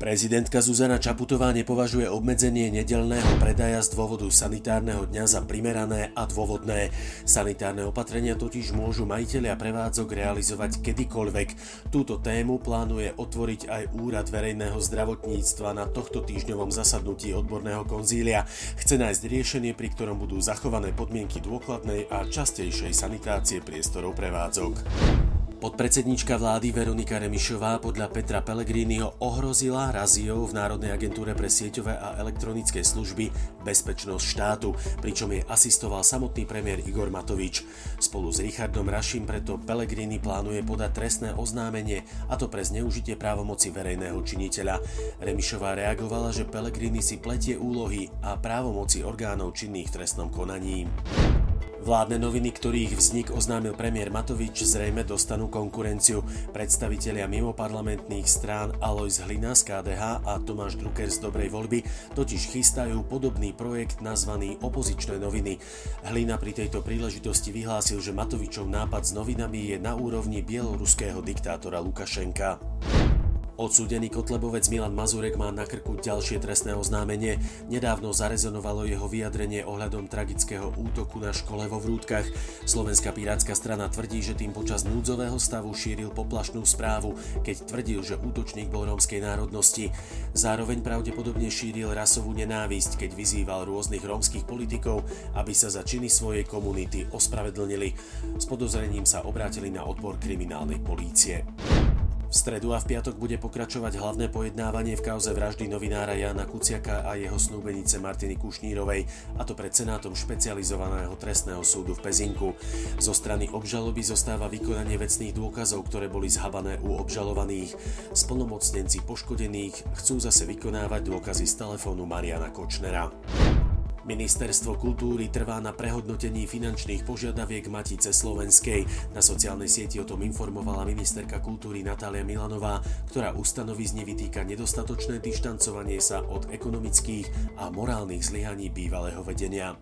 Prezidentka Zuzana Čaputová nepovažuje obmedzenie nedelného predaja z dôvodu sanitárneho dňa za primerané a dôvodné. Sanitárne opatrenia totiž môžu majiteľia prevádzok realizovať kedykoľvek. Túto tému plánuje otvoriť aj Úrad verejného zdravotníctva na tohto týždňovom zasadnutí odborného konzília. Chce nájsť riešenie, pri ktorom budú zachované podmienky dôkladnej a častejšej sanitácie priestorov prevádzok. Podpredsednička vlády Veronika Remišová podľa Petra Pellegriniho ohrozila raziou v Národnej agentúre pre sieťové a elektronické služby bezpečnosť štátu, pričom jej asistoval samotný premiér Igor Matovič. Spolu s Richardom Raším preto Pellegrini plánuje podať trestné oznámenie, a to pre zneužitie právomoci verejného činiteľa. Remišová reagovala, že Pellegrini si pletie úlohy a právomoci orgánov činných v trestnom konaní. Vládne noviny, ktorých vznik oznámil premiér Matovič, zrejme dostanú konkurenciu. Predstavitelia mimoparlamentných strán Alois Hlina z KDH a Tomáš Drucker z Dobrej voľby totiž chystajú podobný projekt nazvaný Opozičné noviny. Hlina pri tejto príležitosti vyhlásil, že Matovičov nápad s novinami je na úrovni bieloruského diktátora Lukašenka. Odsúdený kotlebovec Milan Mazurek má na krku ďalšie trestné oznámenie. Nedávno zarezonovalo jeho vyjadrenie ohľadom tragického útoku na škole vo Vrútkach. Slovenská pirátska strana tvrdí, že tým počas núdzového stavu šíril poplašnú správu, keď tvrdil, že útočník bol rómskej národnosti. Zároveň pravdepodobne šíril rasovú nenávisť, keď vyzýval rôznych rómskych politikov, aby sa za činy svojej komunity ospravedlnili. S podozrením sa obrátili na odbor kriminálnej polície. V stredu a v piatok bude pokračovať hlavné pojednávanie v kauze vraždy novinára Jana Kuciaka a jeho snúbenice Martiny Kušnírovej, a to pred Senátom špecializovaného trestného súdu v Pezinku. Zo strany obžaloby zostáva vykonanie vecných dôkazov, ktoré boli zhabané u obžalovaných. Splnomocnenci poškodených chcú zase vykonávať dôkazy z telefónu Mariana Kočnera. Ministerstvo kultúry trvá na prehodnotení finančných požiadaviek Matice Slovenskej. Na sociálnej sieti o tom informovala ministerka kultúry Natália Milanová, ktorá ustanovizne vytýka nedostatočné dištancovanie sa od ekonomických a morálnych zlyhaní bývalého vedenia.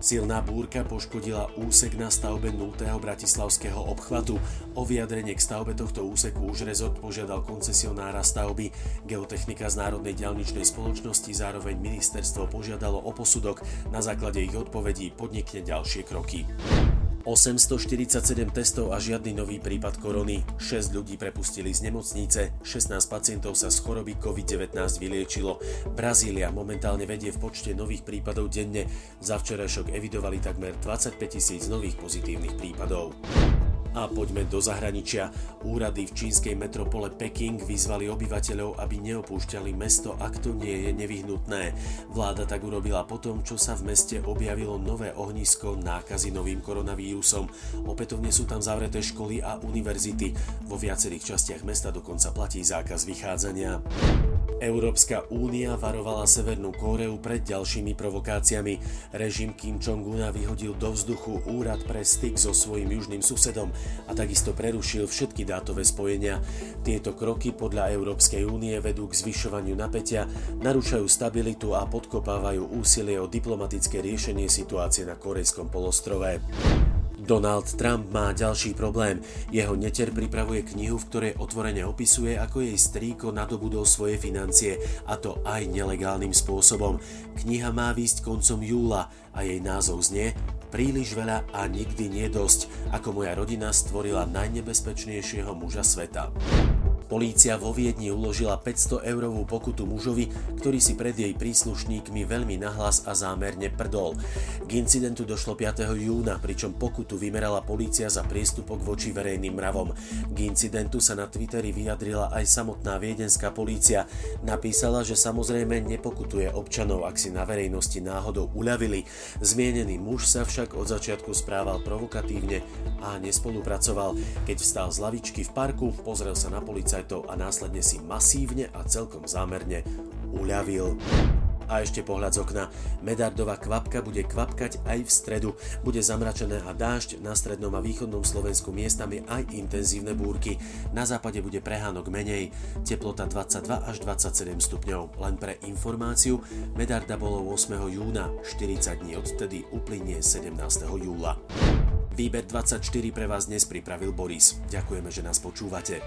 Silná búrka poškodila úsek na stavbe 0. bratislavského obchvatu. O vyjadrenie k stavbe tohto úseku už rezort požiadal koncesionára stavby. Geotechnika z Národnej diaľničnej spoločnosti zároveň ministerstvo požiadalo o posudok. Na základe ich odpovedí podnikne ďalšie kroky. 847 testov a žiadny nový prípad korony. 6 ľudí prepustili z nemocnice, 16 pacientov sa z choroby COVID-19 vyliečilo. Brazília momentálne vedie v počte nových prípadov denne. Za včerajšok evidovali takmer 25 tisíc nových pozitívnych prípadov. A poďme do zahraničia. Úrady v čínskej metropole Peking vyzvali obyvateľov, aby neopúšťali mesto, ak to nie je nevyhnutné. Vláda tak urobila potom, čo sa v meste objavilo nové ohnisko nákazy novým koronavírusom. Opätovne sú tam zavreté školy a univerzity. Vo viacerých častiach mesta dokonca platí zákaz vychádzania. Európska únia varovala Severnú Kóreu pred ďalšími provokáciami. Režim Kim Jong-una vyhodil do vzduchu úrad pre styk so svojím južným susedom a takisto prerušil všetky dátové spojenia. Tieto kroky podľa Európskej únie vedú k zvyšovaniu napätia, narúšajú stabilitu a podkopávajú úsilie o diplomatické riešenie situácie na Korejskom polostrove. Donald Trump má ďalší problém. Jeho neter pripravuje knihu, v ktorej otvorene opisuje, ako jej strýko nadobudol svoje financie, a to aj nelegálnym spôsobom. Kniha má výjsť koncom júla a jej názov znie Príliš veľa a nikdy nie dosť, ako moja rodina stvorila najnebezpečnejšieho muža sveta. Polícia vo Viedni uložila 500 eurovú pokutu mužovi, ktorý si pred jej príslušníkmi veľmi nahlas a zámerne prdol. K incidentu došlo 5. júna, pričom pokutu vymerala polícia za priestupok voči verejným mravom. K incidentu sa na Twitteri vyjadrila aj samotná viedenská polícia. Napísala, že samozrejme nepokutuje občanov, ak si na verejnosti náhodou uľavili. Zmienený muž sa však od začiatku správal provokatívne a nespolupracoval. Keď vstal z lavičky v parku, pozrel sa na policajtov a následne si masívne a celkom zámerne uľavil. A ešte pohľad z okna. Medardová kvapka bude kvapkať aj v stredu. Bude zamračené a dážď, na strednom a východnom Slovensku miestami aj intenzívne búrky. Na západe bude prehánok menej, teplota 22 až 27 stupňov. Len pre informáciu, Medarda bolo 8. júna, 40 dní odtedy uplynie 17. júla. Výber 24 pre vás dnes pripravil Boris. Ďakujeme, že nás počúvate.